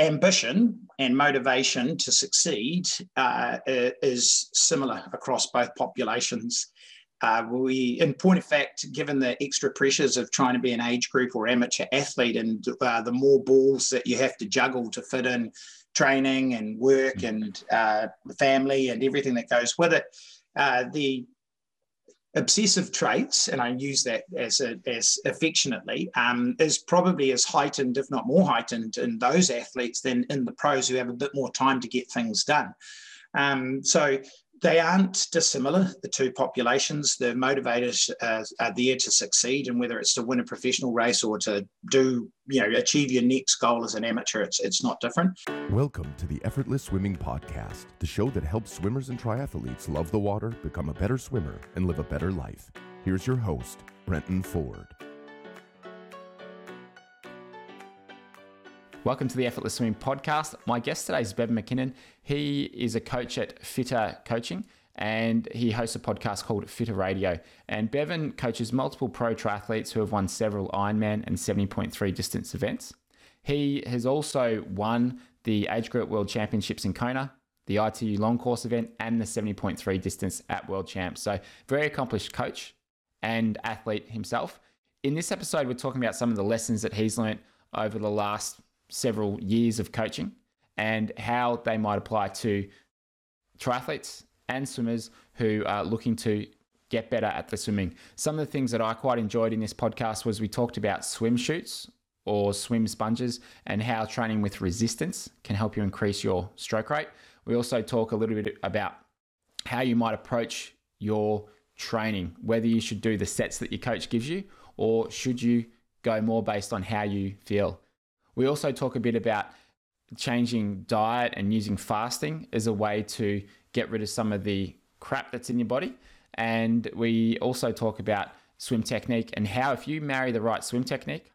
ambition and motivation to succeed uh, is similar across both populations. Uh, we, in point of fact, given the extra pressures of trying to be an age group or amateur athlete, and uh, the more balls that you have to juggle to fit in training and work and uh, family and everything that goes with it, uh, the obsessive traits, and I use that as a, as affectionately, um, is probably as heightened, if not more heightened, in those athletes than in the pros who have a bit more time to get things done. Um, so they aren't dissimilar, the two populations. The motivators uh, are there to succeed, and whether it's to win a professional race or to do, you know, achieve your next goal as an amateur, it's, it's not different. Welcome to the Effortless Swimming Podcast, the show that helps swimmers and triathletes love the water, become a better swimmer, and live a better life. Here's your host, Brenton Ford. Welcome to the Effortless Swimming Podcast. My guest today is Bevan McKinnon. He is a coach at Fitter Coaching and he hosts a podcast called Fitter Radio. And Bevan coaches multiple pro triathletes who have won several Ironman and 70.3 distance events. He has also won the Age Group World Championships in Kona, the ITU long course event, and the 70.3 distance at World Champs. So, very accomplished coach and athlete himself. In this episode, we're talking about some of the lessons that he's learned over the last several years of coaching and how they might apply to triathletes and swimmers who are looking to get better at the swimming. Some of the things that I quite enjoyed in this podcast was we talked about swim chutes or swim sponges and how training with resistance can help you increase your stroke rate. We also talk a little bit about how you might approach your training, whether you should do the sets that your coach gives you or should you go more based on how you feel. We also talk a bit about changing diet and using fasting as a way to get rid of some of the crap that's in your body. And we also talk about swim technique and how, if you marry the right swim technique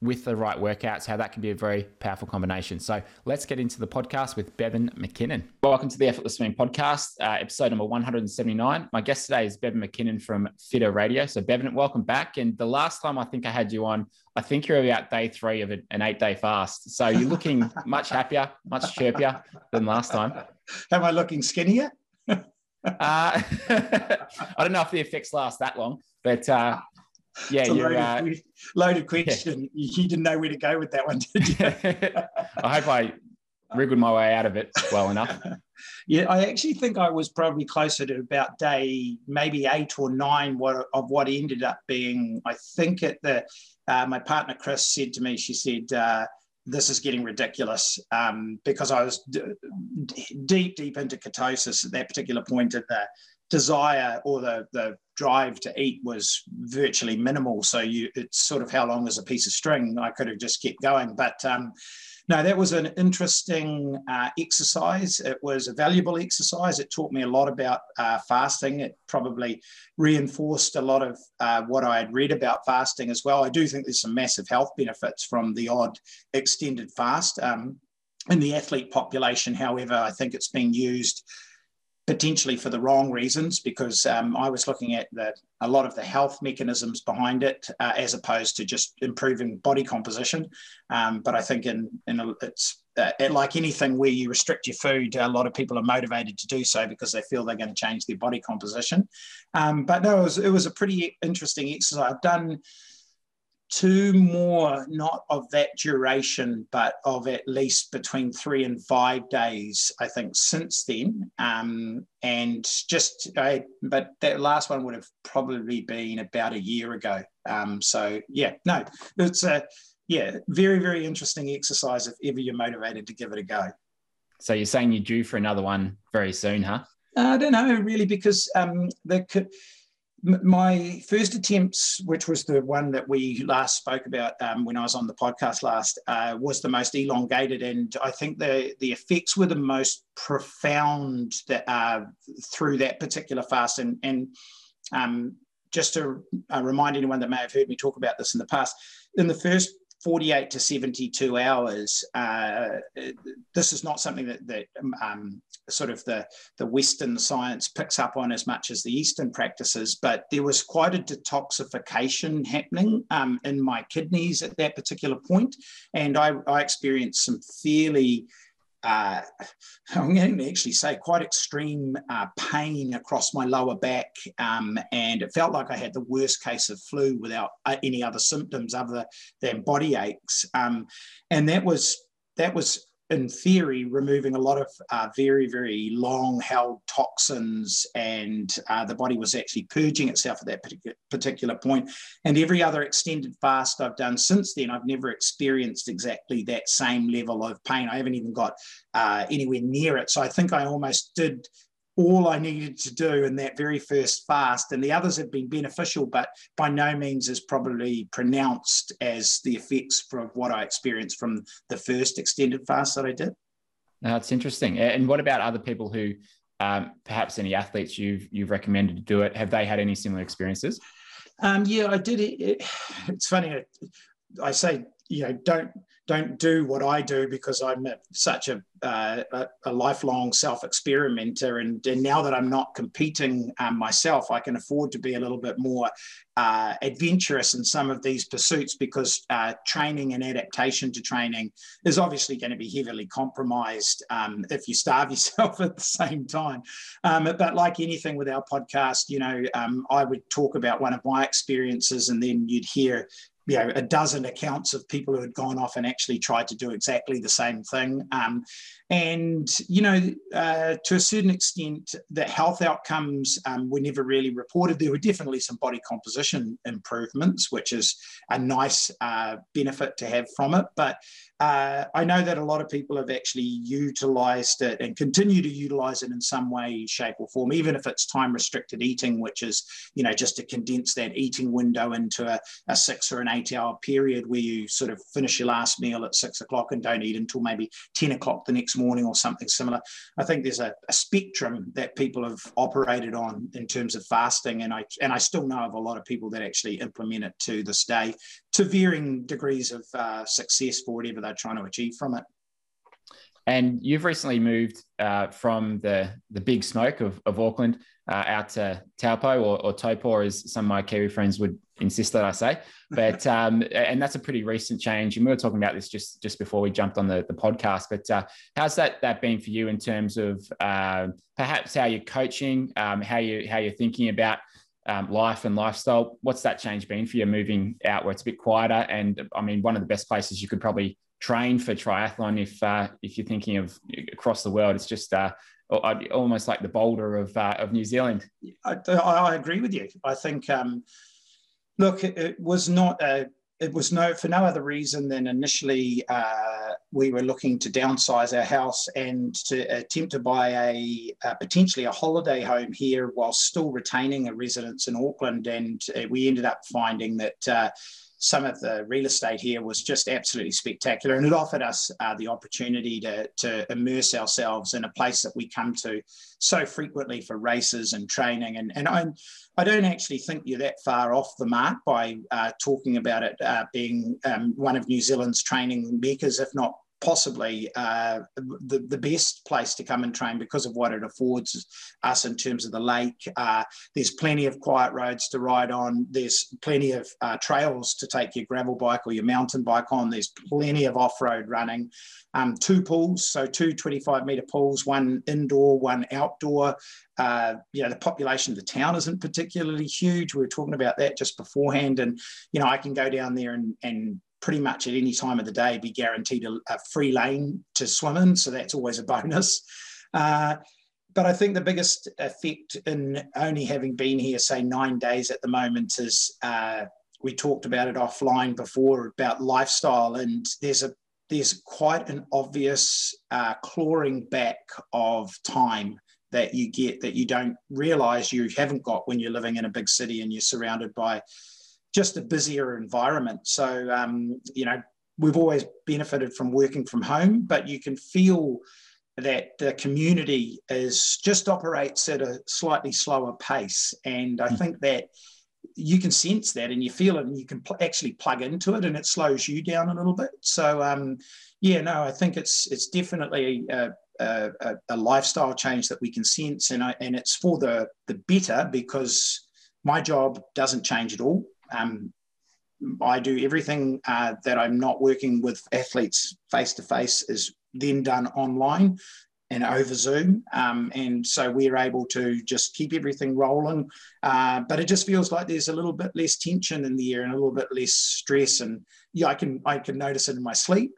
with the right workouts, how that can be a very powerful combination. So let's get into the podcast with Bevan McKinnon. Welcome to the Effortless Swimming Podcast, uh, episode number 179. My guest today is Bevan McKinnon from Fitter Radio. So, Bevan, welcome back. And the last time I think I had you on, I think you're about day three of an eight day fast. So, you're looking much happier, much chirpier than last time. Am I looking skinnier? uh, I don't know if the effects last that long, but uh, yeah, it's a loaded, uh, loaded question. Yeah. You didn't know where to go with that one, did you? I hope I wriggled my way out of it well enough. yeah, I actually think I was probably closer to about day maybe eight or nine what, of what ended up being. I think at the uh, my partner Chris said to me, she said. Uh, this is getting ridiculous um, because I was d- deep, deep into ketosis at that particular point in the desire or the, the drive to eat was virtually minimal. So you, it's sort of how long is a piece of string. I could have just kept going, but um, no, that was an interesting uh, exercise. It was a valuable exercise. It taught me a lot about uh, fasting. It probably reinforced a lot of uh, what I had read about fasting as well. I do think there's some massive health benefits from the odd extended fast. Um, in the athlete population, however, I think it's being used potentially for the wrong reasons because um, I was looking at the, a lot of the health mechanisms behind it uh, as opposed to just improving body composition. Um, but I think in, in a, it's uh, like anything where you restrict your food, a lot of people are motivated to do so because they feel they're going to change their body composition. Um, but no, it was, it was a pretty interesting exercise. I've done two more, not of that duration, but of at least between three and five days, I think, since then. Um, and just, I, but that last one would have probably been about a year ago. Um, so, yeah, no, it's a, yeah, very, very interesting exercise if ever you're motivated to give it a go. So, you're saying you're due for another one very soon, huh? I don't know, really, because um, the my first attempts, which was the one that we last spoke about um, when I was on the podcast last, uh, was the most elongated, and I think the the effects were the most profound that uh, through that particular fast. And and um, just to uh, remind anyone that may have heard me talk about this in the past, in the first 48 to 72 hours. Uh, this is not something that, that um, sort of the, the Western science picks up on as much as the Eastern practices, but there was quite a detoxification happening um, in my kidneys at that particular point, And I, I experienced some fairly uh, I'm going to actually say quite extreme uh, pain across my lower back, um, and it felt like I had the worst case of flu without uh, any other symptoms other than body aches. Um, and that was that was in theory, removing a lot of uh, very, very long held toxins, and uh, the body was actually purging itself at that particular point. And every other extended fast I've done since then, I've never experienced exactly that same level of pain. I haven't even got uh, anywhere near it. So I think I almost did all I needed to do in that very first fast. And the others have been beneficial, but by no means as probably pronounced as the effects from what I experienced from the first extended fast that I did. Now That's interesting. And what about other people who, um, perhaps any athletes you've you've recommended to do it? Have they had any similar experiences? Um, yeah, I did. It, it, it's funny. I say you know don't don't do what I do because I'm a, such a, uh, a, lifelong self experimenter. And, and, now that I'm not competing um, myself, I can afford to be a little bit more uh, adventurous in some of these pursuits because uh, training and adaptation to training is obviously going to be heavily compromised um, if you starve yourself at the same time. Um, but like anything with our podcast, you know, um, I would talk about one of my experiences and then you'd hear you know a dozen accounts of people who had gone off and actually tried to do exactly the same thing. Um, and you know uh, to a certain extent the health outcomes um, were never really reported. There were definitely some body composition improvements which is a nice uh, benefit to have from it. But uh, I know that a lot of people have actually utilized it and continue to utilize it in some way, shape, or form, even if it's time restricted eating, which is, you know, just to condense that eating window into a, a six or an eight hour period where you sort of finish your last meal at six o'clock and don't eat until maybe 10 o'clock the next morning or something similar. I think there's a, a spectrum that people have operated on in terms of fasting. And I, and I still know of a lot of people that actually implement it to this day to varying degrees of uh, success for whatever they're trying to achieve from it. And you've recently moved uh, from the, the big smoke of, of Auckland uh, out to Taupo or, or Taupo, as some of my Kiwi friends would insist that I say. But um, and that's a pretty recent change. And we were talking about this just just before we jumped on the, the podcast. But uh, how's that that been for you in terms of uh, perhaps how you're coaching, um, how you how you're thinking about um, life and lifestyle? What's that change been for you moving out where it's a bit quieter? And I mean, one of the best places you could probably train for triathlon if uh, if you're thinking of across the world. It's just uh, almost like the Boulder of uh, of New Zealand. I, I, agree with you. I think um, look, it, it, was not a it was no for no other reason than initially uh, we were looking to downsize our house and to attempt to buy a, a, potentially a holiday home here while still retaining a residence in Auckland. And uh, we ended up finding that uh, some of the real estate here was just absolutely spectacular. And it offered us uh, the opportunity to, to immerse ourselves in a place that we come to so frequently for races and training. And, and I, I don't actually think you're that far off the mark by uh, talking about it uh, being um, one of New Zealand's training meccas, if not possibly uh, the, the best place to come and train because of what it affords us in terms of the lake. Uh, there's plenty of quiet roads to ride on. There's plenty of uh, trails to take your gravel bike or your mountain bike on. There's plenty of off-road running. Um, two pools, so two 25 metre pools, one indoor, one outdoor. Uh, you know, the population of the town isn't particularly huge. We were talking about that just beforehand. And, you know, I can go down there and, and pretty much at any time of the day be guaranteed a, a free lane to swim in. So that's always a bonus. Uh, but I think the biggest effect in only having been here, say, nine days at the moment is uh, we talked about it offline before about lifestyle, and there's a there's quite an obvious uh, clawing back of time that you get that you don't realize you haven't got when you're living in a big city and you're surrounded by just a busier environment. So, um, you know, we've always benefited from working from home, but you can feel that the community is just operates at a slightly slower pace. And I hmm. think that you can sense that and you feel it and you can pl- actually plug into it and it slows you down a little bit. So um, yeah, no, I think it's it's definitely a, a, a, lifestyle change that we can sense and I, and it's for the the better because my job doesn't change at all. Um, I do everything uh, that I'm not working with athletes face to face is then done online and over Zoom. Um, and so we're able to just keep everything rolling. Uh, but it just feels like there's a little bit less tension in the air and a little bit less stress. And yeah, I can I can notice it in my sleep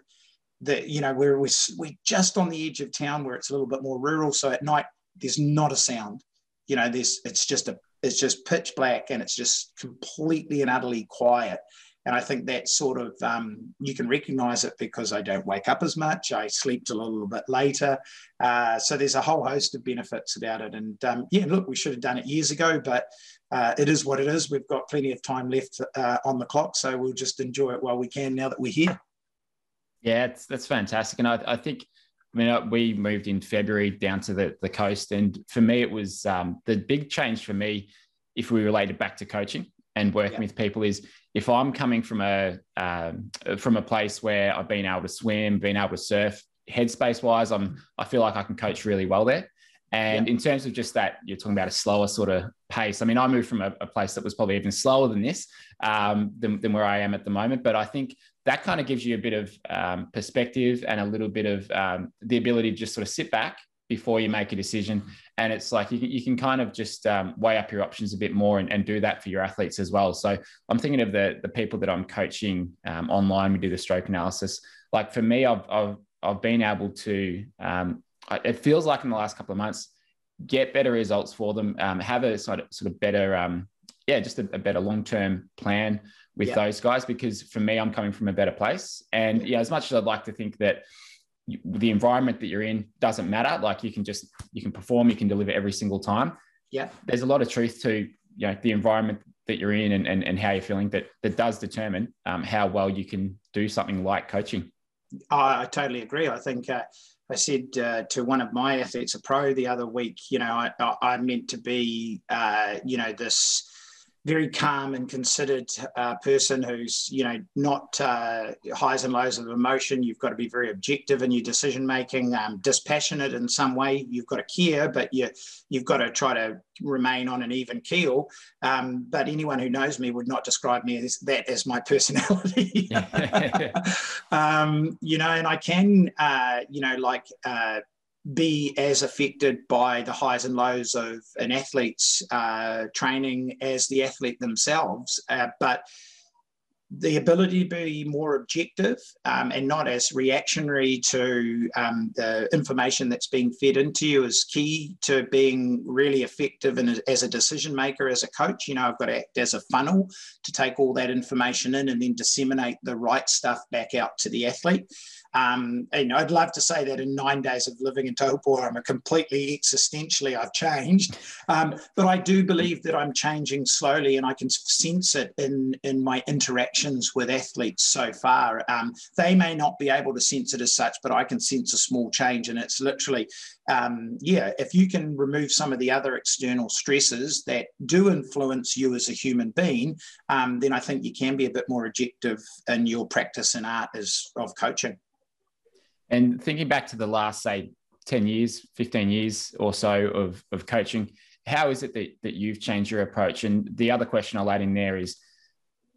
that you know we're we're just on the edge of town where it's a little bit more rural. So at night there's not a sound. You know, there's it's just a it's just pitch black and it's just completely and utterly quiet. And I think that sort of, um, you can recognize it because I don't wake up as much. I sleep a little bit later. Uh, so there's a whole host of benefits about it. And um, yeah, look, we should have done it years ago, but uh, it is what it is. We've got plenty of time left uh, on the clock. So we'll just enjoy it while we can now that we're here. Yeah, that's fantastic. And I, I think, I mean, uh, we moved in February down to the, the coast. And for me, it was um, the big change for me, if we related back to coaching and working yeah. with people, is if I'm coming from a um, from a place where I've been able to swim, been able to surf, headspace wise, I'm I feel like I can coach really well there. And yeah. in terms of just that, you're talking about a slower sort of pace. I mean, I moved from a, a place that was probably even slower than this, um, than, than, where I am at the moment. But I think that kind of gives you a bit of um, perspective and a little bit of um, the ability to just sort of sit back before you make a decision. And it's like you can, you can kind of just um, weigh up your options a bit more and, and, do that for your athletes as well. So I'm thinking of the, the people that I'm coaching um, online. We do the stroke analysis. Like for me, I've, I've, I've been able to, um, it feels like in the last couple of months, get better results for them, um, have a sort of, sort of better, yeah, just a, a better long term plan with yeah. those guys because for me, I'm coming from a better place. And yeah, as much as I'd like to think that the environment that you're in doesn't matter. Like you can just you can perform, you can deliver every single time. Yeah, there's a lot of truth to you know the environment that you're in and and, and how you're feeling that that does determine um, how well you can do something like coaching. I, I totally agree. I think. Uh, I said uh, to one of my athletes, a pro, the other week, you know, I, I, am meant to be, uh, you know, this very calm and considered uh, person who's you know not uh, highs and lows of emotion. You've got to be very objective in your decision making um, dispassionate in some way. You've got to care but you you've got to try to remain on an even keel. Um, but anyone who knows me would not describe me as that as my personality. Um, you know and i can uh, you know like uh, be as affected by the highs and lows of an athlete's uh, training as the athlete themselves. Uh, but the ability to be more objective um, and not as reactionary to um, the information that's being fed into you is key to being really effective and as a decision maker, as a coach. You know, I've got to act as a funnel to take all that information in and then disseminate the right stuff back out to the athlete. Um, and I'd love to say that in nine days of living in Taupo, I'm a completely existentially, I've changed. Um, but I do believe that I'm changing slowly and I can sense it in, in my interactions with athletes so far. Um, they may not be able to sense it as such, but I can sense a small change. And it's literally, um, yeah, if you can remove some of the other external stresses that do influence you as a human being, um, then I think you can be a bit more objective in your practice and art as, of coaching. And thinking back to the last, say, 10 years, 15 years or so of, of coaching, how is it that, that you've changed your approach? And the other question I'll add in there is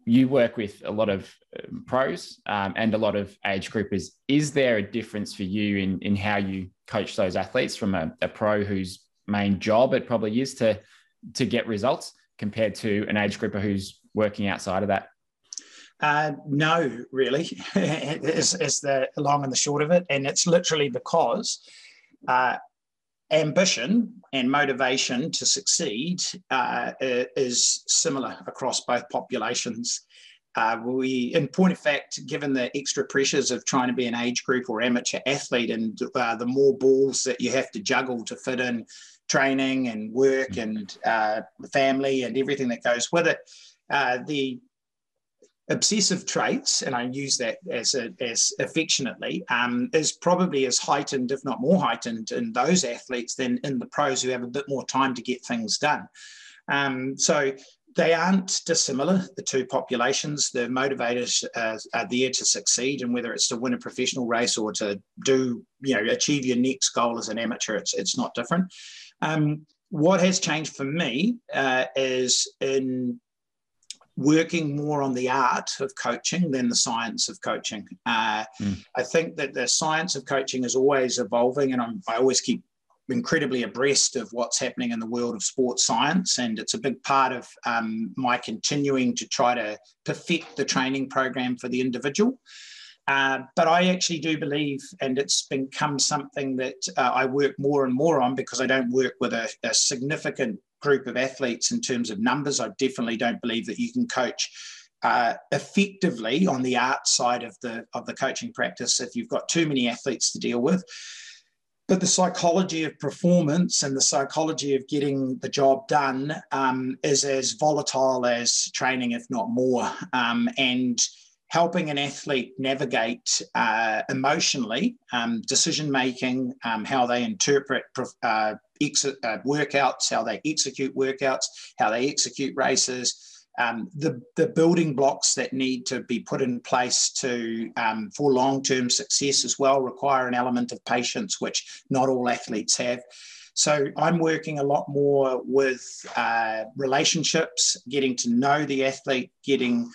you work with a lot of um, pros um, and a lot of age groupers. Is there a difference for you in, in how you coach those athletes from a, a pro whose main job it probably is to, to get results compared to an age grouper who's working outside of that? Uh, no, really, is, is the long and the short of it. And it's literally because uh, ambition and motivation to succeed uh, is similar across both populations. Uh, we, in point of fact, given the extra pressures of trying to be an age group or amateur athlete, and uh, the more balls that you have to juggle to fit in training and work and uh, family and everything that goes with it, uh, the obsessive traits, and I use that as a, as affectionately, um, is probably as heightened, if not more heightened, in those athletes than in the pros who have a bit more time to get things done. Um, so they aren't dissimilar, the two populations. The motivators uh, are there to succeed, and whether it's to win a professional race or to do, you know, achieve your next goal as an amateur, it's, it's not different. Um, what has changed for me uh, is in working more on the art of coaching than the science of coaching. Uh, mm. I think that the science of coaching is always evolving, and I'm, I always keep incredibly abreast of what's happening in the world of sports science. And it's a big part of um, my continuing to try to perfect the training program for the individual. Uh, but I actually do believe, and it's become something that uh, I work more and more on because I don't work with a, a significant group of athletes in terms of numbers. I definitely don't believe that you can coach uh, effectively on the art side of the of the coaching practice if you've got too many athletes to deal with. But the psychology of performance and the psychology of getting the job done um, is as volatile as training, if not more. Um, and helping an athlete navigate uh, emotionally um, decision making, um, how they interpret uh, ex- uh, workouts, how they execute workouts, how they execute races. Um, the, the building blocks that need to be put in place to um, for long-term success as well require an element of patience, which not all athletes have. So I'm working a lot more with uh, relationships, getting to know the athlete, getting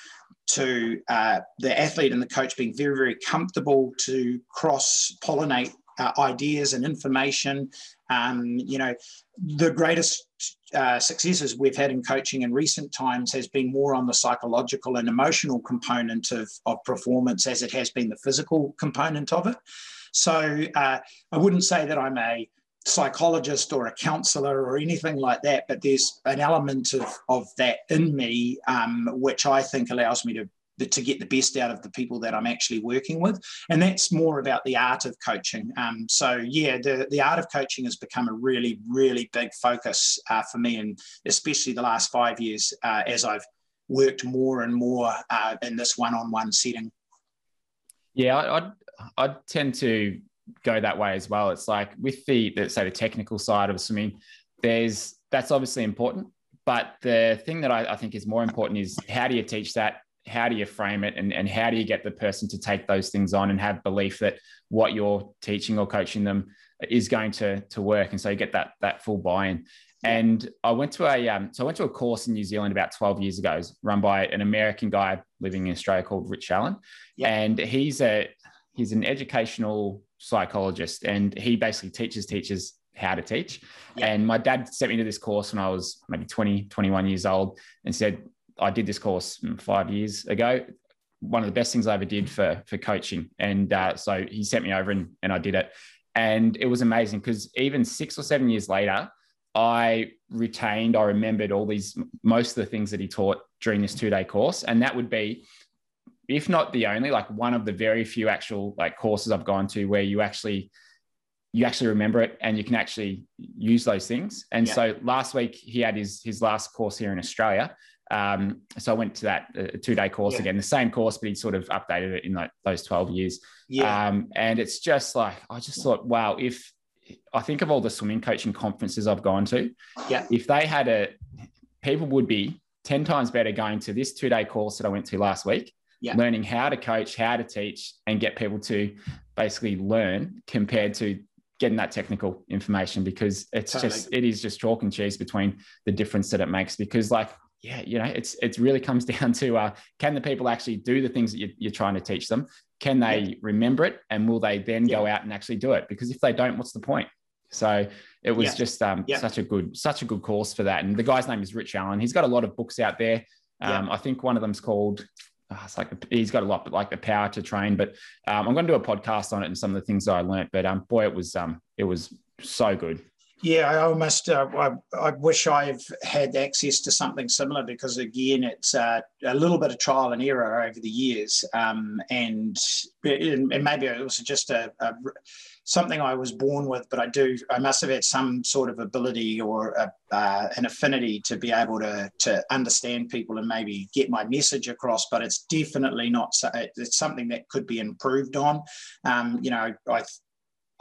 to uh, the athlete and the coach being very, very comfortable to cross pollinate uh, ideas and information. Um, you know, the greatest uh, successes we've had in coaching in recent times has been more on the psychological and emotional component of, of performance as it has been the physical component of it. So uh, I wouldn't say that I'm a psychologist or a counselor or anything like that, but there's an element of, of that in me, um, which I think allows me to to get the best out of the people that I'm actually working with. And that's more about the art of coaching. Um, so, yeah, the, the art of coaching has become a really, really big focus uh, for me, and especially the last five years uh, as I've worked more and more uh, in this one on one setting. Yeah, I, I tend to go that way as well. It's like with the, the say the technical side of swimming, there's that's obviously important. But the thing that I, I, think is more important is how do you teach that? How do you frame it? And, and how do you get the person to take those things on and have belief that what you're teaching or coaching them is going to, to work? And so you get that, that full buy-in. And I went to a um, so I went to a course in New Zealand about 12 years ago, run by an American guy living in Australia called Rich Allen. And he's a he's an educational psychologist and he basically teaches teachers how to teach. Yeah. And my dad sent me to this course when I was maybe 20, 21 years old and said, I did this course five years ago. One of the best things I ever did for, for coaching. And uh, so he sent me over and, and I did it. And it was amazing because even six or seven years later, I retained, I remembered all these, most of the things that he taught during this two day course. And that would be if not the only, like one of the very few actual like courses I've gone to where you actually you actually remember it and you can actually use those things. And yeah. so last week he had his his last course here in Australia. Um, so I went to that uh, two day course yeah. again, the same course, but he sort of updated it in like those 12 years. Yeah. Um, and it's just like, I just thought, wow, if I think of all the swimming coaching conferences I've gone to, yeah. if they had a, people would be 10 times better going to this two day course that I went to last week yeah. learning how to coach, how to teach, and get people to basically learn compared to getting that technical information because it's totally. just it is just chalk and cheese between the difference that it makes because like yeah you know it's it really comes down to uh, can the people actually do the things that you, are trying to teach them can they yeah. remember it and will they then yeah. go out and actually do it because if they don't what's the point so it was yeah. just um, such a good such a good course for that and the guy's name is rich allen he's got a lot of books out there um, i think one of them's called oh, it's like he's got a lot, but like the power to train. But um, I'm going to do a podcast on it and some of the things that I learned. But um, boy, it was um, it was so good. Yeah, I almost uh, I, I wish I've had access to something similar because again, it's uh, a little bit of trial and error over the years, um, and, and maybe it was just a, a something I was born with, but I do, I must have had some sort of ability or a, uh, an affinity to be able to, to understand people and maybe get my message across, but it's definitely not, it's something that could be improved on. Um, you know, I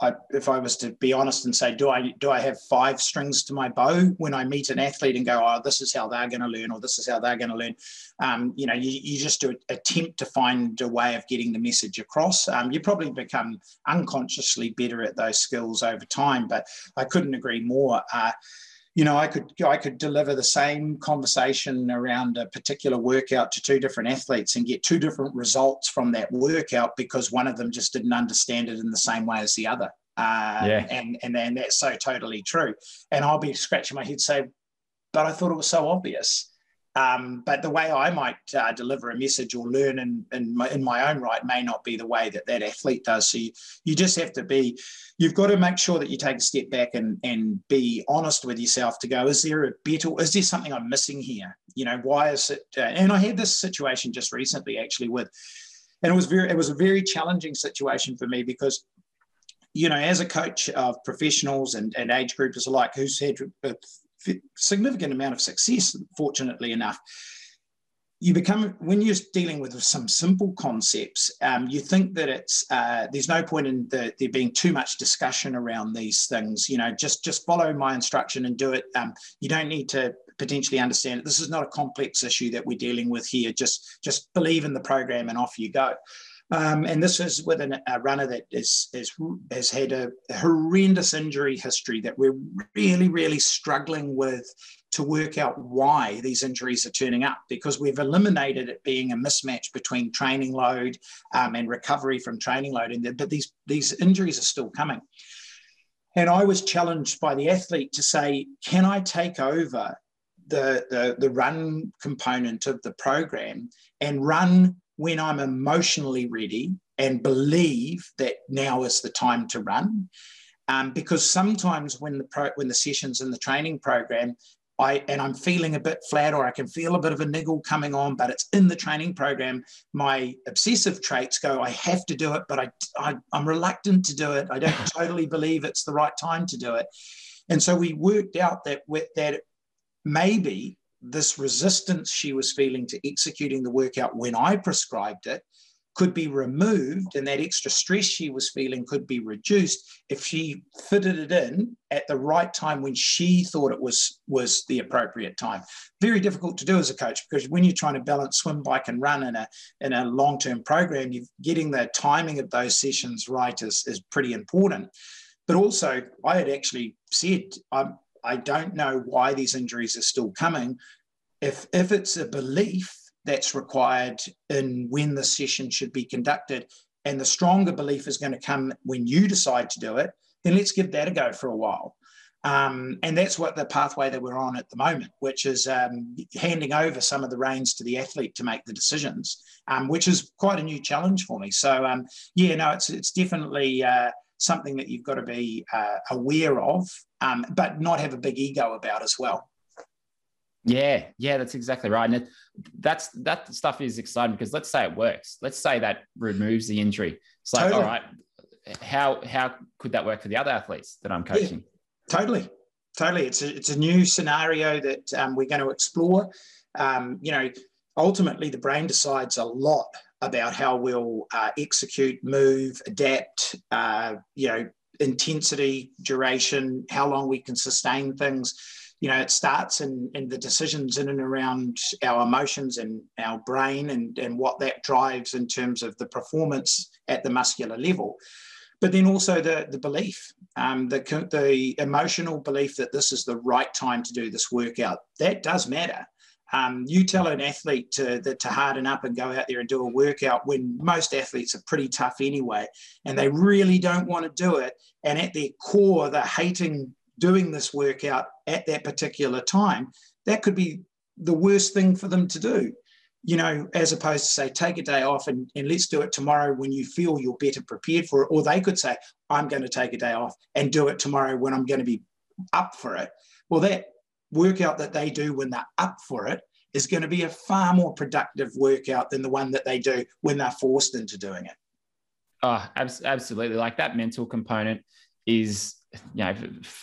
I, if I was to be honest and say, do I do I have five strings to my bow when I meet an athlete and go, oh, this is how they're going to learn, or this is how they're going to learn? Um, you know, you, you just do attempt to find a way of getting the message across. Um, you probably become unconsciously better at those skills over time. But I couldn't agree more. Uh, you know, I could I could deliver the same conversation around a particular workout to two different athletes and get two different results from that workout because one of them just didn't understand it in the same way as the other. Uh, yeah. and, and and that's so totally true. And I'll be scratching my head, say, but I thought it was so obvious. Um, but the way I might uh, deliver a message or learn in, in my, in, my, own right may not be the way that that athlete does. So you, you just have to be, you've got to make sure that you take a step back and, and be honest with yourself to go, is there a better, is there something I'm missing here? You know, why is it? Uh, and I had this situation just recently actually with, and it was very, it was a very challenging situation for me because you know, as a coach of professionals and, and age groupers alike who's had significant amount of success, fortunately enough. You become when you're dealing with some simple concepts, um, you think that it's uh, there's no point in the, there being too much discussion around these things. You know, just just follow my instruction and do it. Um, you don't need to potentially understand it. This is not a complex issue that we're dealing with here. Just just believe in the program and off you go. Um, and this is with an, a runner that is, is, has had a horrendous injury history that we're really, really struggling with to work out why these injuries are turning up because we've eliminated it being a mismatch between training load um, and recovery from training load. And but these, these injuries are still coming. And I was challenged by the athlete to say, can I take over the, the, the run component of the program and run when I'm emotionally ready and believe that now is the time to run. Um, because sometimes when the pro, when the sessions in the training program, I and I'm feeling a bit flat or I can feel a bit of a niggle coming on, but it's in the training program. My obsessive traits go, I have to do it, but I, I I'm reluctant to do it. I don't totally believe it's the right time to do it. And so we worked out that that maybe this resistance she was feeling to executing the workout when I prescribed it could be removed and that extra stress she was feeling could be reduced if she fitted it in at the right time when she thought it was was the appropriate time. Very difficult to do as a coach because when you're trying to balance swim bike and run in a in a long-term program you getting the timing of those sessions right is, is pretty important. But also i had actually said i'm I don't know why these injuries are still coming. If, if it's a belief that's required in when the session should be conducted, and the stronger belief is going to come when you decide to do it, then let's give that a go for a while. Um, and that's what the pathway that we're on at the moment, which is um, handing over some of the reins to the athlete to make the decisions, um, which is quite a new challenge for me. So um, yeah, no, it's it's definitely uh, something that you've got to be uh, aware of, um, but not have a big ego about as well. Yeah, yeah, that's exactly right. And it, that's that stuff is exciting because let's say it works. Let's say that removes the injury. It's like, totally. all right, how how could that work for the other athletes that I'm coaching? Yeah, totally, totally. It's a, it's a new scenario that um, we're going to explore. Um, you know, ultimately, the brain decides a lot about how we'll uh, execute, move, adapt, uh, you know, intensity, duration, how long we can sustain things. You know, it starts in, in the decisions in and around our emotions and our brain and, and what that drives in terms of the performance at the muscular level. But then also the, the belief, um, the, the emotional belief that this is the right time to do this workout. That does matter. Um, you tell an athlete to, to harden up and go out there and do a workout when most athletes are pretty tough anyway, and they really don't want to do it. And at their core, they're hating doing this workout at that particular time. That could be the worst thing for them to do, you know, as opposed to say, take a day off and, and let's do it tomorrow when you feel you're better prepared for it. Or they could say, I'm going to take a day off and do it tomorrow when I'm going to be up for it. Well, that workout that they do when they're up for it is going to be a far more productive workout than the one that they do when they're forced into doing it. Oh, absolutely. Like that mental component is, you know,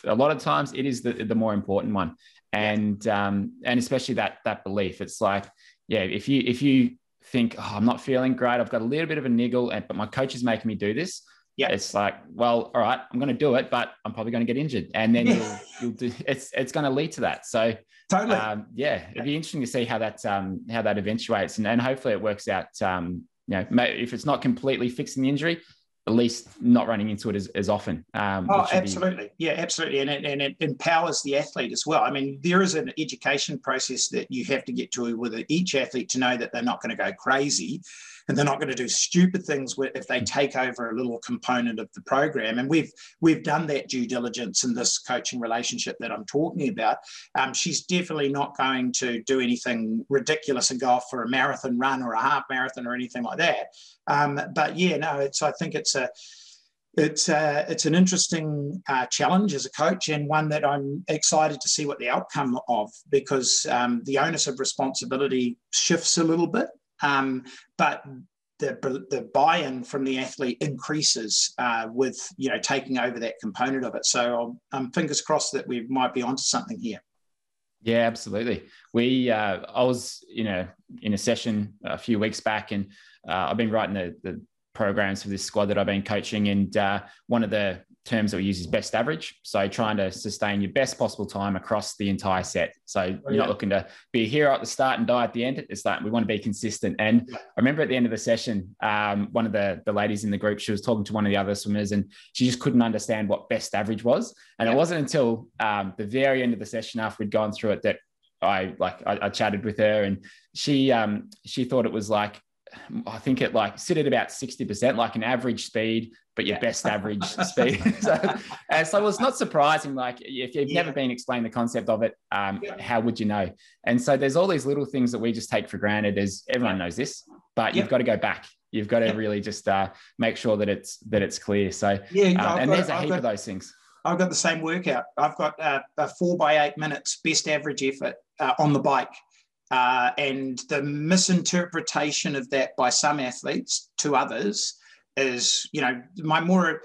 a lot of times it is the, the more important one. And, um, and especially that, that belief, it's like, yeah, if you, if you think, oh, I'm not feeling great, I've got a little bit of a niggle, and, but my coach is making me do this, Yeah. It's like, well, all right, I'm going to do it, but I'm probably going to get injured, and then you'll you'll do. It's it's going to lead to that. So totally. Um, yeah, it'd be interesting to see how that um, how that eventuates, and, and hopefully it works out. Um, you know, if it's not completely fixing the injury, at least not running into it as, as often. Um, oh, absolutely. Be... Yeah, absolutely. And it, and it empowers the athlete as well. I mean, there is an education process that you have to get to with each athlete to know that they're not going to go crazy and they're not going to do stupid things if they take over a little component of the program. And we've we've done that due diligence in this coaching relationship that I'm talking about. Um, she's definitely not going to do anything ridiculous and go off for a marathon run or a half marathon or anything like that. Um, but yeah, no, it's I think it's a it's uh, it's an interesting uh, challenge as a coach and one that I'm excited to see what the outcome of because um, the onus of responsibility shifts a little bit. Um, but the, the buy-in from the athlete increases uh, with you know taking over that component of it. So I'm fingers crossed that we might be onto something here. Yeah, absolutely. We uh, I was you know in a session a few weeks back, and uh, I've been writing the, the programs for this squad that I've been coaching, and uh, one of the terms that we use is best average. So trying to sustain your best possible time across the entire set. So oh, you're yeah. not looking to be a hero at the start and die at the end. It's that we want to be consistent. And. I remember at the end of the session, um, one of the, the ladies in the group, she was talking to one of the other swimmers and she just couldn't understand what best average was. And yeah. it wasn't until um, the very end of the session after we'd gone through it that I like I, I chatted with her and she um, she thought it was like I think it like sit at about 60%, like an average speed, but your yeah. best average speed. so, uh, so it's not surprising. Like if you've yeah. never been explained the concept of it, um, yeah. how would you know? And so there's all these little things that we just take for granted as everyone knows this, but you've got to go back. You've got to really just uh, make sure that it's, that it's clear. So, yeah, um, and got, there's a I've heap got, of those things. I've got the same workout. I've got uh, a four by eight minutes best average effort uh, on the bike uh, and the misinterpretation of that by some athletes to others is, you know, my more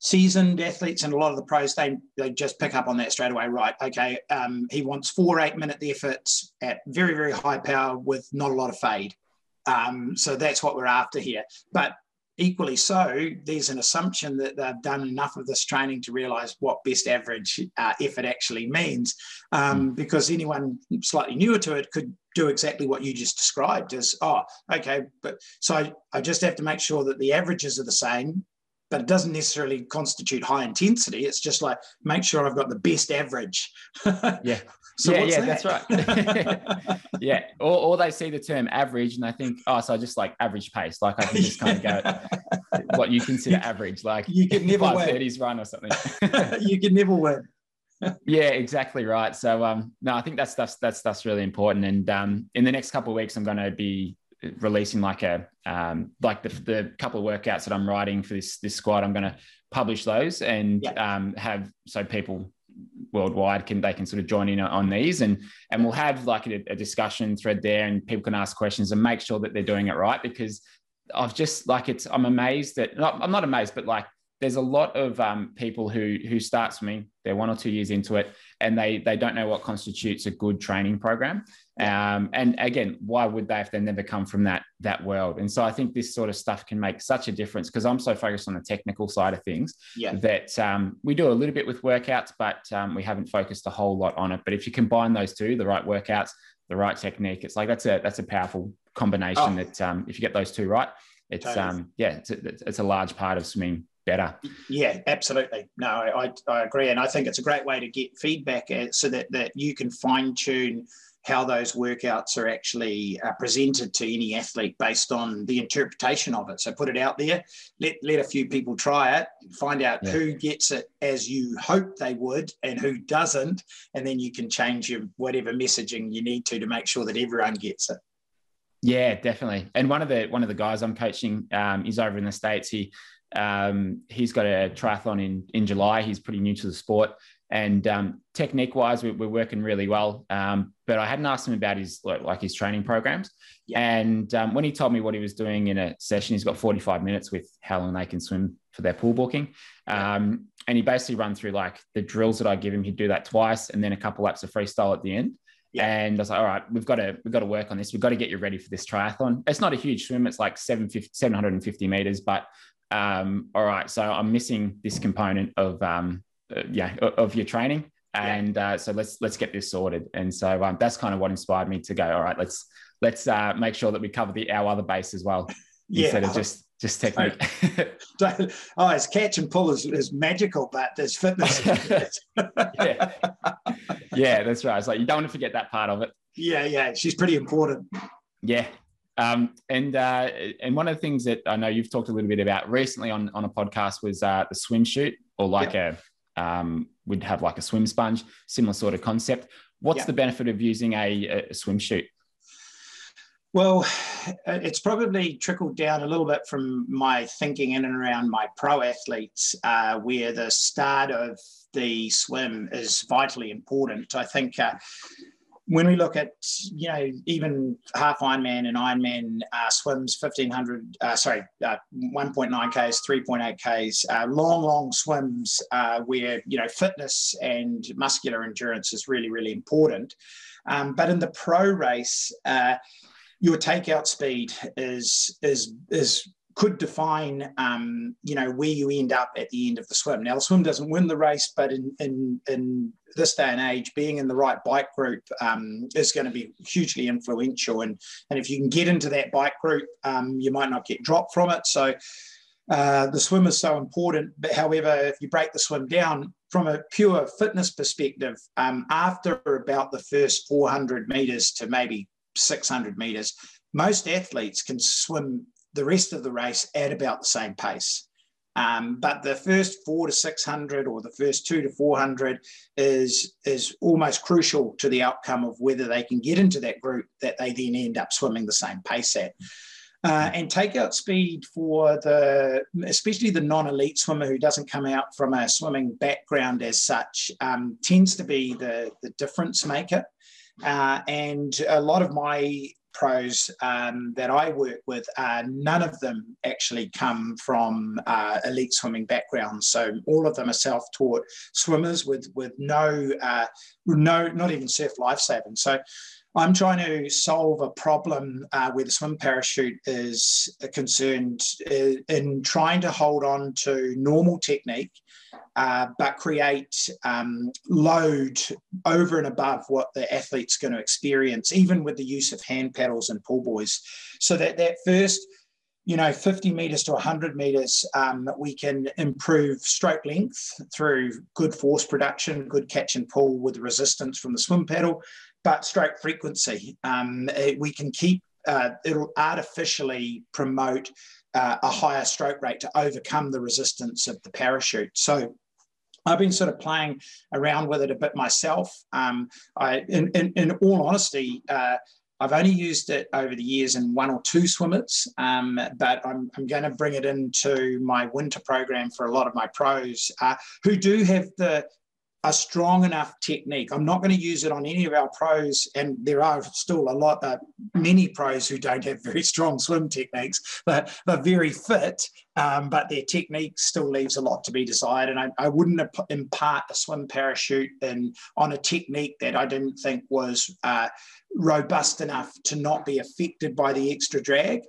seasoned athletes and a lot of the pros, they, they just pick up on that straight away. Right. Okay. Um, he wants four eight minute efforts at very, very high power with not a lot of fade. Um, so that's what we're after here. But Equally so, there's an assumption that they've done enough of this training to realize what best average uh, effort actually means. Um, mm. Because anyone slightly newer to it could do exactly what you just described as, oh, okay, but so I just have to make sure that the averages are the same but it doesn't necessarily constitute high intensity. It's just like make sure I've got the best average. yeah. So yeah, yeah, that? that's right. yeah. Or, or they see the term average and they think, oh, so I just like average pace. Like I can just kind of go what you consider you, average, like you can never 530s run or something. you can never win. yeah, exactly right. So um no, I think that's that's that's really important. And um in the next couple of weeks I'm gonna be releasing like a um, like the, the couple of workouts that I'm writing for this this squad. I'm going to publish those and yeah. um, have so people worldwide can they can sort of join in on these and and we'll have like a, a discussion thread there and people can ask questions and make sure that they're doing it right because I've just like it's I'm amazed that not, I'm not amazed but like there's a lot of um, people who who start swimming they're one or two years into it and they they don't know what constitutes a good training program um, and again why would they if they never come from that that world and so i think this sort of stuff can make such a difference because i'm so focused on the technical side of things yeah. that um, we do a little bit with workouts but um, we haven't focused a whole lot on it but if you combine those two the right workouts the right technique it's like that's a that's a powerful combination oh. that um, if you get those two right it's um yeah it's a, it's a large part of swimming better. Yeah, absolutely. No, I, I agree. And I think it's a great way to get feedback uh, so that, that you can fine tune how those workouts are actually uh, presented to any athlete based on the interpretation of it. So put it out there, let, let a few people try it, find out yeah. who gets it as you hope they would and who doesn't. And then you can change your whatever messaging you need to to make sure that everyone gets it. Yeah, definitely. And one of the one of the guys I'm coaching, um, is over in the states. He um, he's got a triathlon in in July. He's pretty new to the sport, and um, technique wise, we, are working really well. Um, but I hadn't asked him about his like his training programs. Yeah. And um, when he told me what he was doing in a session, he's got 45 minutes with how long they can swim for their pool booking. Yeah. Um, and he basically run through like the drills that I give him. He'd do that twice, and then a couple laps of freestyle at the end. Yeah. And I was like, all right, we've got to we've got to work on this. We've got to get you ready for this triathlon. It's not a huge swim. It's like 750, 750 meters, but um, all right, so I'm missing this component of um, uh, yeah of your training, and yeah. uh, so let's let's get this sorted. And so um, that's kind of what inspired me to go. All right, let's let's uh, make sure that we cover the our other base as well yeah. instead of just just technique. oh, it's catch and pull is, is magical, but there's fitness. yeah. yeah, that's right. It's like you don't want to forget that part of it. Yeah, yeah, she's pretty important. Yeah, um, and uh, and one of the things that I know you've talked a little bit about recently on on a podcast was uh, the swim chute, or like yep. a um, we'd have like a swim sponge, similar sort of concept. What's yep. the benefit of using a, a swim chute? Well, it's probably trickled down a little bit from my thinking in and around my pro athletes, uh, where the start of the swim is vitally important. I think uh, when we look at you know even half Ironman and Ironman uh, swims 1500 uh, sorry uh, 1.9 k's 3.8 k's uh, long long swims uh, where you know fitness and muscular endurance is really really important. Um, but in the pro race your takeout speed is is is could define, um, you know, where you end up at the end of the swim. Now, the swim doesn't win the race, but in in, in this day and age, being in the right bike group um, is going to be hugely influential. And and if you can get into that bike group, um, you might not get dropped from it. So. Uh, the swim is so important, but however, if you break the swim down from a pure fitness perspective, um, after about the first 400 meters to maybe 600 meters, most athletes can swim the rest of the race at about the same pace. Um, but the first four to 600 or the first two to 400 is, is almost crucial to the outcome of whether they can get into that group that they then end up swimming the same pace at. Uh, and takeout speed for the, especially the non-elite swimmer who doesn't come out from a swimming background as such, um, tends to be the, the difference maker. Uh, and a lot of my pros um, that I work with, uh, none of them actually come from uh, elite swimming backgrounds. So all of them are self-taught swimmers with with no uh, no not even surf lifesaving. So I'm trying to solve a problem uh, where the swim parachute is concerned uh, in trying to hold on to normal technique uh, but create um, load over and above what the athlete's going to experience, even with the use of hand paddles and pull boys, So that that first, you know, 50 meters to 100 meters, um, we can improve stroke length through good force production, good catch and pull with resistance from the swim paddle, but stroke frequency, um, we can keep. Uh, it'll artificially promote uh, a higher stroke rate to overcome the resistance of the parachute. So I've been sort of playing around with it a bit myself. Um, I, in, in, in, all honesty, uh, I've only used it over the years in one or two swimmers, um, but I'm, I'm, going to bring it into my winter program for a lot of my pros uh, who do have the a strong enough technique. I'm not going to use it on any of our pros, and there are still a lot, uh, many pros who don't have very strong swim techniques, but they're very fit, um, but their technique still leaves a lot to be desired. And I, I wouldn't impart a swim parachute in on a technique that I didn't think was uh, robust enough to not be affected by the extra drag.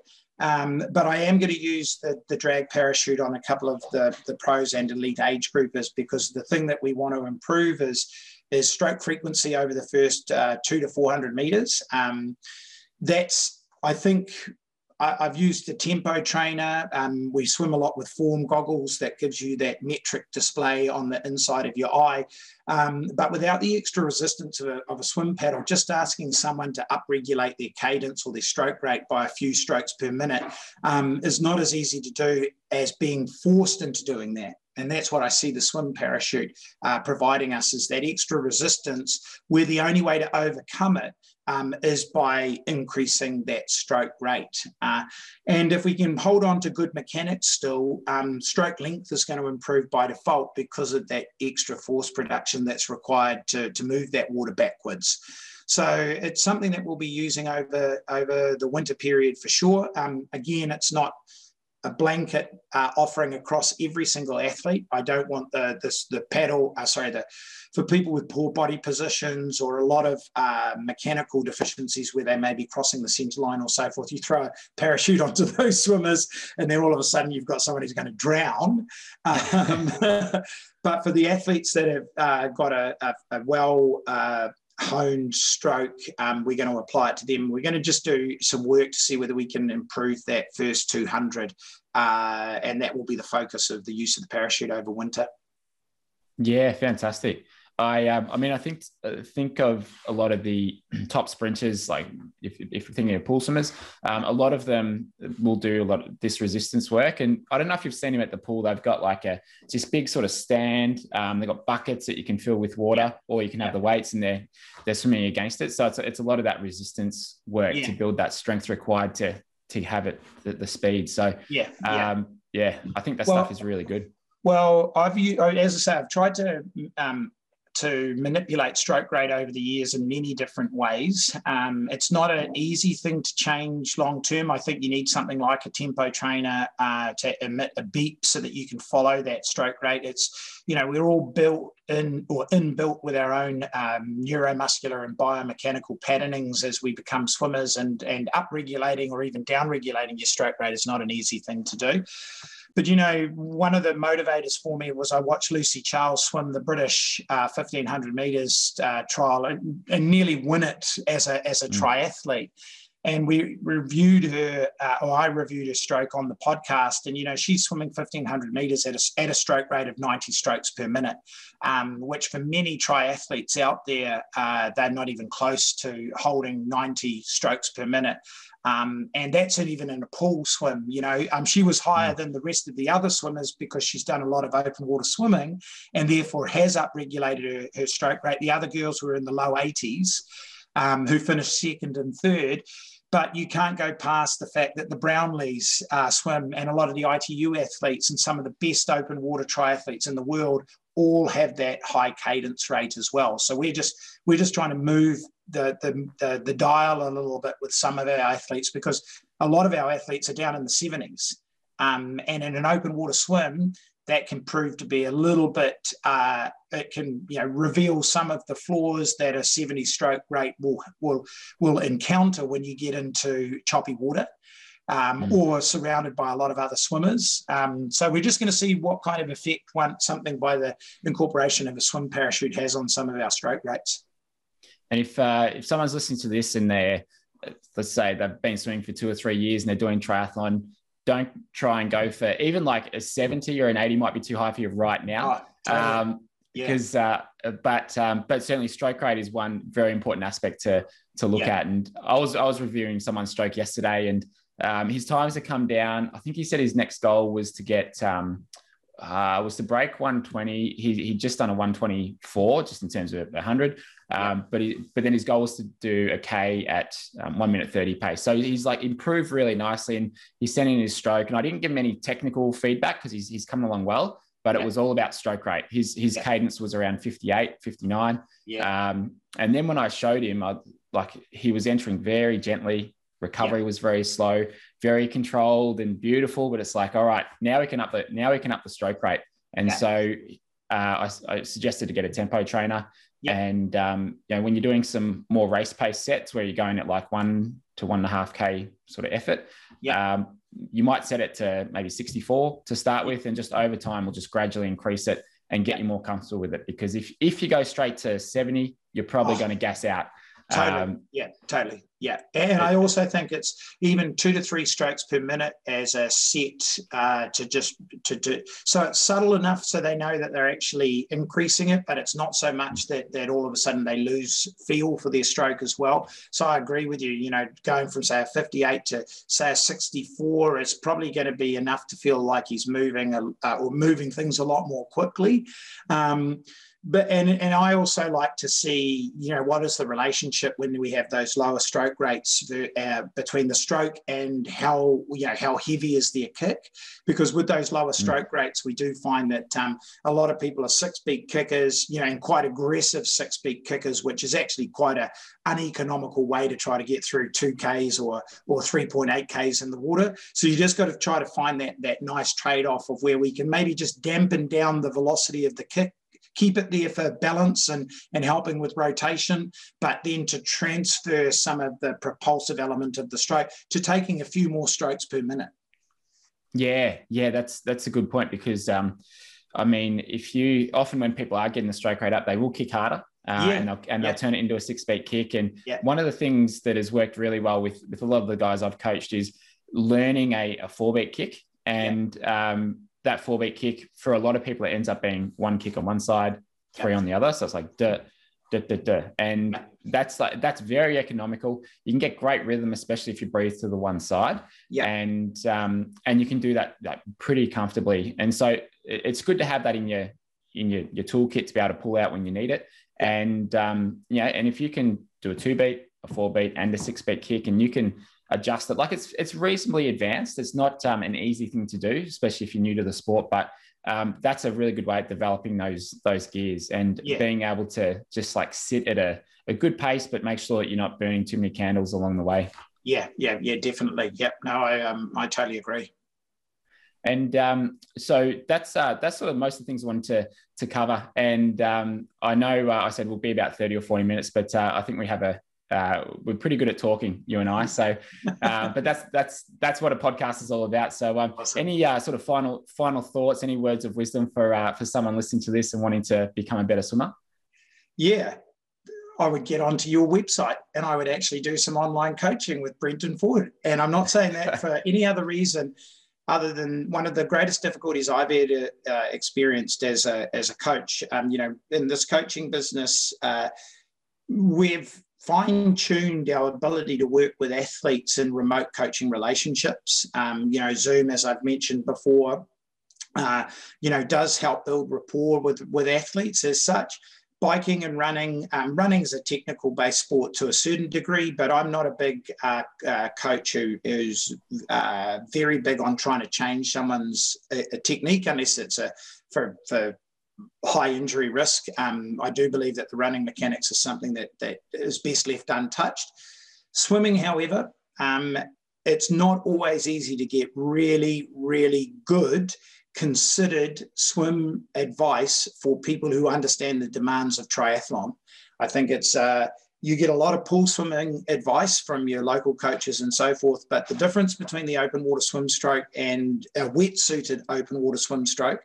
Um, but I am going to use the, the drag parachute on a couple of the, the pros and elite age groupers because the thing that we want to improve is, is stroke frequency over the first uh, two to 400 meters. Um, that's, I think, I, have used the tempo trainer. Um, we swim a lot with form goggles that gives you that metric display on the inside of your eye. Um, but without the extra resistance of a, of a, swim paddle, just asking someone to upregulate their cadence or their stroke rate by a few strokes per minute um, is not as easy to do as being forced into doing that. And that's what I see the swim parachute uh, providing us is that extra resistance where the only way to overcome it um, is by increasing that stroke rate. Uh, and if we can hold on to good mechanics still, um, stroke length is going to improve by default because of that extra force production that's required to, to move that water backwards. So it's something that we'll be using over, over the winter period for sure. Um, again, it's not a blanket uh, offering across every single athlete. I don't want the this the paddle. Uh, sorry, the for people with poor body positions or a lot of uh, mechanical deficiencies where they may be crossing the centre line or so forth. You throw a parachute onto those swimmers, and then all of a sudden you've got someone who's going to drown. Um, but for the athletes that have uh, got a, a, a well uh, honed stroke, um, we're going to apply it to them. We're going to just do some work to see whether we can improve that first 200. Uh, and that will be the focus of the use of the parachute over winter. Yeah, fantastic. I, um, I mean, I think uh, think of a lot of the top sprinters, like if, if you're thinking of pool swimmers, um, a lot of them will do a lot of this resistance work. And I don't know if you've seen them at the pool. They've got like a this big sort of stand. Um, they've got buckets that you can fill with water, or you can have the weights, and they're they're swimming against it. So it's it's a lot of that resistance work yeah. to build that strength required to to have it the, the speed. So yeah, yeah. Um, yeah, I think that well, stuff is really good. Well, I've as I say, I've tried to um, to manipulate stroke rate over the years in many different ways. Um, it's not an easy thing to change long term. I think you need something like a tempo trainer uh, to emit a beep so that you can follow that stroke rate. It's, you know, we're all built in or inbuilt with our own um, neuromuscular and biomechanical patternings as we become swimmers, and, and upregulating or even downregulating your stroke rate is not an easy thing to do. But you know, one of the motivators for me was I watched Lucy Charles swim the British uh, 1500 meters uh, trial and, and, nearly win it as a as a mm. triathlete. And we reviewed her, uh, or I reviewed her stroke on the podcast. And you know, she's swimming 1500 meters at a, at a stroke rate of 90 strokes per minute, um, which for many triathletes out there, uh, they're not even close to holding 90 strokes per minute. Um, and that's even in a pool swim. You know, um, she was higher mm. than the rest of the other swimmers because she's done a lot of open water swimming and therefore has upregulated her, her stroke rate. The other girls were in the low 80s um, who finished second and third. But you can't go past the fact that the Brownlees uh, swim and a lot of the ITU athletes and some of the best open water triathletes in the world all have that high cadence rate as well. So we're just we're just trying to move the, the, the, the dial a little bit with some of our athletes because a lot of our athletes are down in the 70s. Um, and in an open water swim, that can prove to be a little bit, uh, it can you know, reveal some of the flaws that a 70 stroke rate will, will, will encounter when you get into choppy water. Um, mm. or surrounded by a lot of other swimmers. Um, so we're just going to see what kind of effect one something by the incorporation of a swim parachute has on some of our stroke rates. And if uh, if someone's listening to this and they're let's say they've been swimming for two or three years and they're doing triathlon, don't try and go for even like a 70 or an 80 might be too high for you right now. Oh, totally. um, yeah. Because, uh, but um, but certainly stroke rate is one very important aspect to to look yeah. at. And I was I was reviewing someone's stroke yesterday, and um, his times have come down. I think he said his next goal was to get um, uh, was to break 120. He he just done a 124 just in terms of 100. Um, but he, but then his goal was to do a K at um, one minute 30 pace. So he's like improved really nicely and he's sending his stroke. And I didn't give him any technical feedback because he's, he's coming along well, but yeah. it was all about stroke rate. His, his yeah. cadence was around 58, 59. Yeah. Um, and then when I showed him, I, like he was entering very gently. Recovery yeah. was very slow, very controlled and beautiful. But it's like, all right, now we can up the now we can up the stroke rate. And so uh, I, I, suggested to get a tempo trainer. Yep. And um, you know, when you're doing some more race pace sets where you're going at like one to one and a half k sort of effort, yep. um, you might set it to maybe 64 to start with, and just over time we'll just gradually increase it and get yep. you more comfortable with it. Because if if you go straight to 70, you're probably oh, going to gas out. Totally. Um, yeah, totally. Yeah, and I also think it's even two to three strokes per minute as a set uh, to just to do. So it's subtle enough so they know that they're actually increasing it, but it's not so much that that all of a sudden they lose feel for their stroke as well. So I agree with you. You know, going from say a 58 to say a 64 is probably going to be enough to feel like he's moving uh, or moving things a lot more quickly. Um, but and and I also like to see you know what is the relationship when we have those lower stroke rates uh, between the stroke and how you know how heavy is their kick, because with those lower mm. stroke mm. rates, we do find that um, a lot of people are six beat kickers, you know, and quite aggressive six beat kickers, which is actually quite a uneconomical way to try to get through two k's or or three point eight k's in the water. So you just got to try to find that that nice trade off of where we can maybe just dampen down the velocity of the kick keep it there for balance and, and helping with rotation, but then to transfer some of the propulsive element of the stroke to taking a few more strokes per minute. Yeah, yeah, that's that's a good point because um, I mean, if you often when people are getting the stroke rate up, they will kick harder. Uh, yeah. and they'll and they'll turn it into a six beat kick. And yeah. one of the things that has worked really well with with a lot of the guys I've coached is learning a, a four beat kick. And um, that four beat kick for a lot of people, it ends up being one kick on one side, three on the other. So it's like duh, duh, duh, duh. And that's like that's very economical. You can get great rhythm, especially if you breathe to the one side. Yeah. And um, and you can do that, that pretty comfortably. And so it's good to have that in your in your, your toolkit to be able to pull out when you need it. And um, yeah, and if you can do a two beat, a four beat, and a six beat kick, and you can adjust it. Like it's it's reasonably advanced. It's not um, an easy thing to do, especially if you're new to the sport. But um, that's a really good way of developing those those gears and yeah. being able to just like sit at a, a good pace, but make sure that you're not burning too many candles along the way. Yeah, yeah, yeah, definitely. Yep. No, I um, I totally agree. And um, so that's uh, that's sort of most of the things I wanted to to cover. And um, I know uh, I said we'll be about thirty or forty minutes, but uh, I think we have a uh, we're pretty good at talking, you and I. So, uh, but that's that's that's what a podcast is all about. So, um, awesome. any uh, sort of final final thoughts, any words of wisdom for uh, for someone listening to this and wanting to become a better swimmer? Yeah, I would get onto your website and I would actually do some online coaching with Brenton Ford. And I'm not saying that for any other reason other than one of the greatest difficulties I've ever uh, experienced as a as a coach. Um, you know, in this coaching business, uh, we've fine tuned our ability to work with athletes in remote coaching relationships. Um, you know, Zoom, as I've mentioned before, uh, you know, does help build rapport with, with athletes as such. Biking and running, um, running is a technical based sport to a certain degree, but I'm not a big uh, uh, coach who is uh, very big on trying to change someone's uh, technique unless it's a for, for high injury risk. Um, I do believe that the running mechanics is something that, that is best left untouched. Swimming, however, um, it's not always easy to get really, really good considered swim advice for people who understand the demands of triathlon. I think it's uh, you get a lot of pool swimming advice from your local coaches and so forth, but the difference between the open water swim stroke and a wetsuited open water swim stroke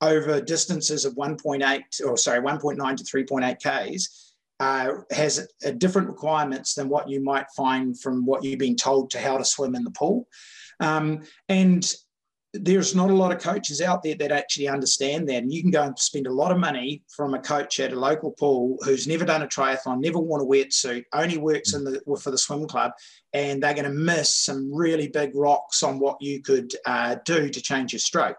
over distances of 1.8 or sorry 1.9 to 3.8 k's uh, has a different requirements than what you might find from what you've been told to how to swim in the pool. Um, and there's not a lot of coaches out there that actually understand that. And you can go and spend a lot of money from a coach at a local pool who's never done a triathlon never worn a wetsuit only works in the for the swim club and they're going to miss some really big rocks on what you could uh, do to change your stroke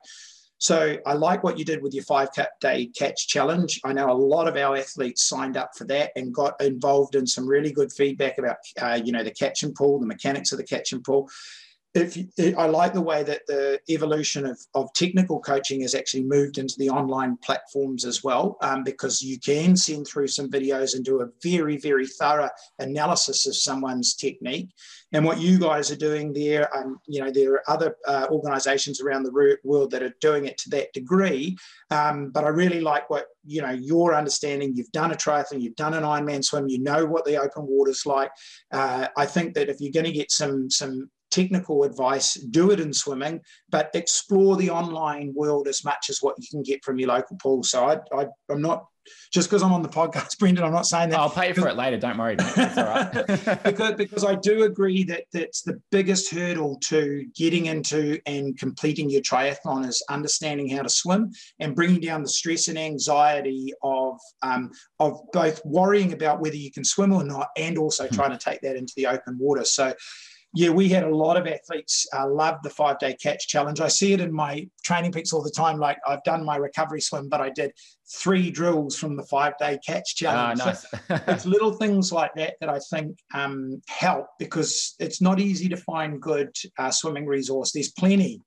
so I like what you did with your five day catch challenge. I know a lot of our athletes signed up for that and got involved in some really good feedback about, uh, you know, the catch and pull, the mechanics of the catch and pull if I like the way that the evolution of, of technical coaching has actually moved into the online platforms as well, um, because you can send through some videos and do a very, very thorough analysis of someone's technique. And what you guys are doing there, um, you know, there are other uh, organizations around the world that are doing it to that degree. Um, but I really like what, you know, your understanding. You've done a triathlon, you've done an Ironman swim, you know what the open water's like. Uh, I think that if you're going to get some, some technical advice, do it in swimming, but explore the online world as much as what you can get from your local pool. So I, I, am not just because I'm on the podcast, Brenton. I'm not saying that. I'll pay for it later. Don't worry. That's all right. because because I do agree that that's the biggest hurdle to getting into and completing your triathlon is understanding how to swim and bringing down the stress and anxiety of um, of both worrying about whether you can swim or not, and also hmm. trying to take that into the open water. So Yeah, we had a lot of athletes uh, love the five day catch challenge. I see it in my TrainingPeaks all the time. Like I've done my recovery swim, but I did three drills from the five day catch ah, challenge. nice. so it's little things like that that I think um, help because it's not easy to find good uh, swimming resource. There's plenty,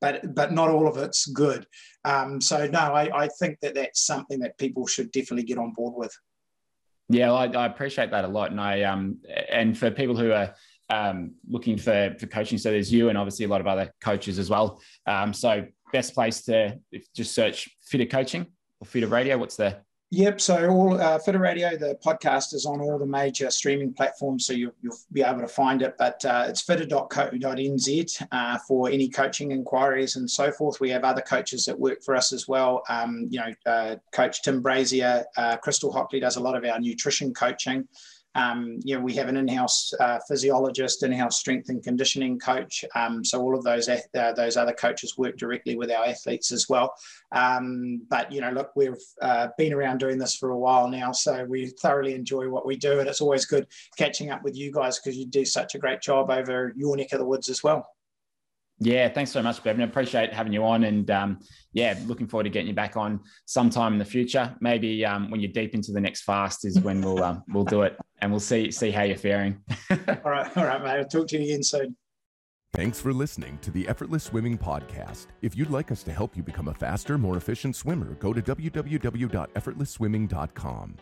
but but not all of it's good. Um, so no, I, I think that that's something that people should definitely get on board with. Yeah, I, I appreciate that a lot, and I um and for people who are um, looking for for coaching, so there's you and obviously a lot of other coaches as well. Um, so best place to just search fitter coaching or fitter radio. What's the Yep. So all uh, Fitter Radio, the podcast is on all the major streaming platforms, so you, will be able to find it. But uh, it's fitter.co.nz uh, for any coaching inquiries and so forth. We have other coaches that work for us as well. Um, you know, uh, Coach Tim Brazier, uh, Crystal Hockley does a lot of our nutrition coaching. Um, you know, we have an in-house uh, physiologist, in-house strength and conditioning coach. Um, so all of those uh, those other coaches work directly with our athletes as well. Um, but you know, look, we've uh, been around doing this for a while now, so we thoroughly enjoy what we do, and it's always good catching up with you guys because you do such a great job over your neck of the woods as well. Yeah, thanks so much, Bevan. Appreciate having you on, and um, yeah, looking forward to getting you back on sometime in the future. Maybe um, when you're deep into the next fast is when we'll um, we'll do it, and we'll see see how you're faring. all right, all right, mate. I'll talk to you again soon. Thanks for listening to the Effortless Swimming Podcast. If you'd like us to help you become a faster, more efficient swimmer, go to www.effortlessswimming.com.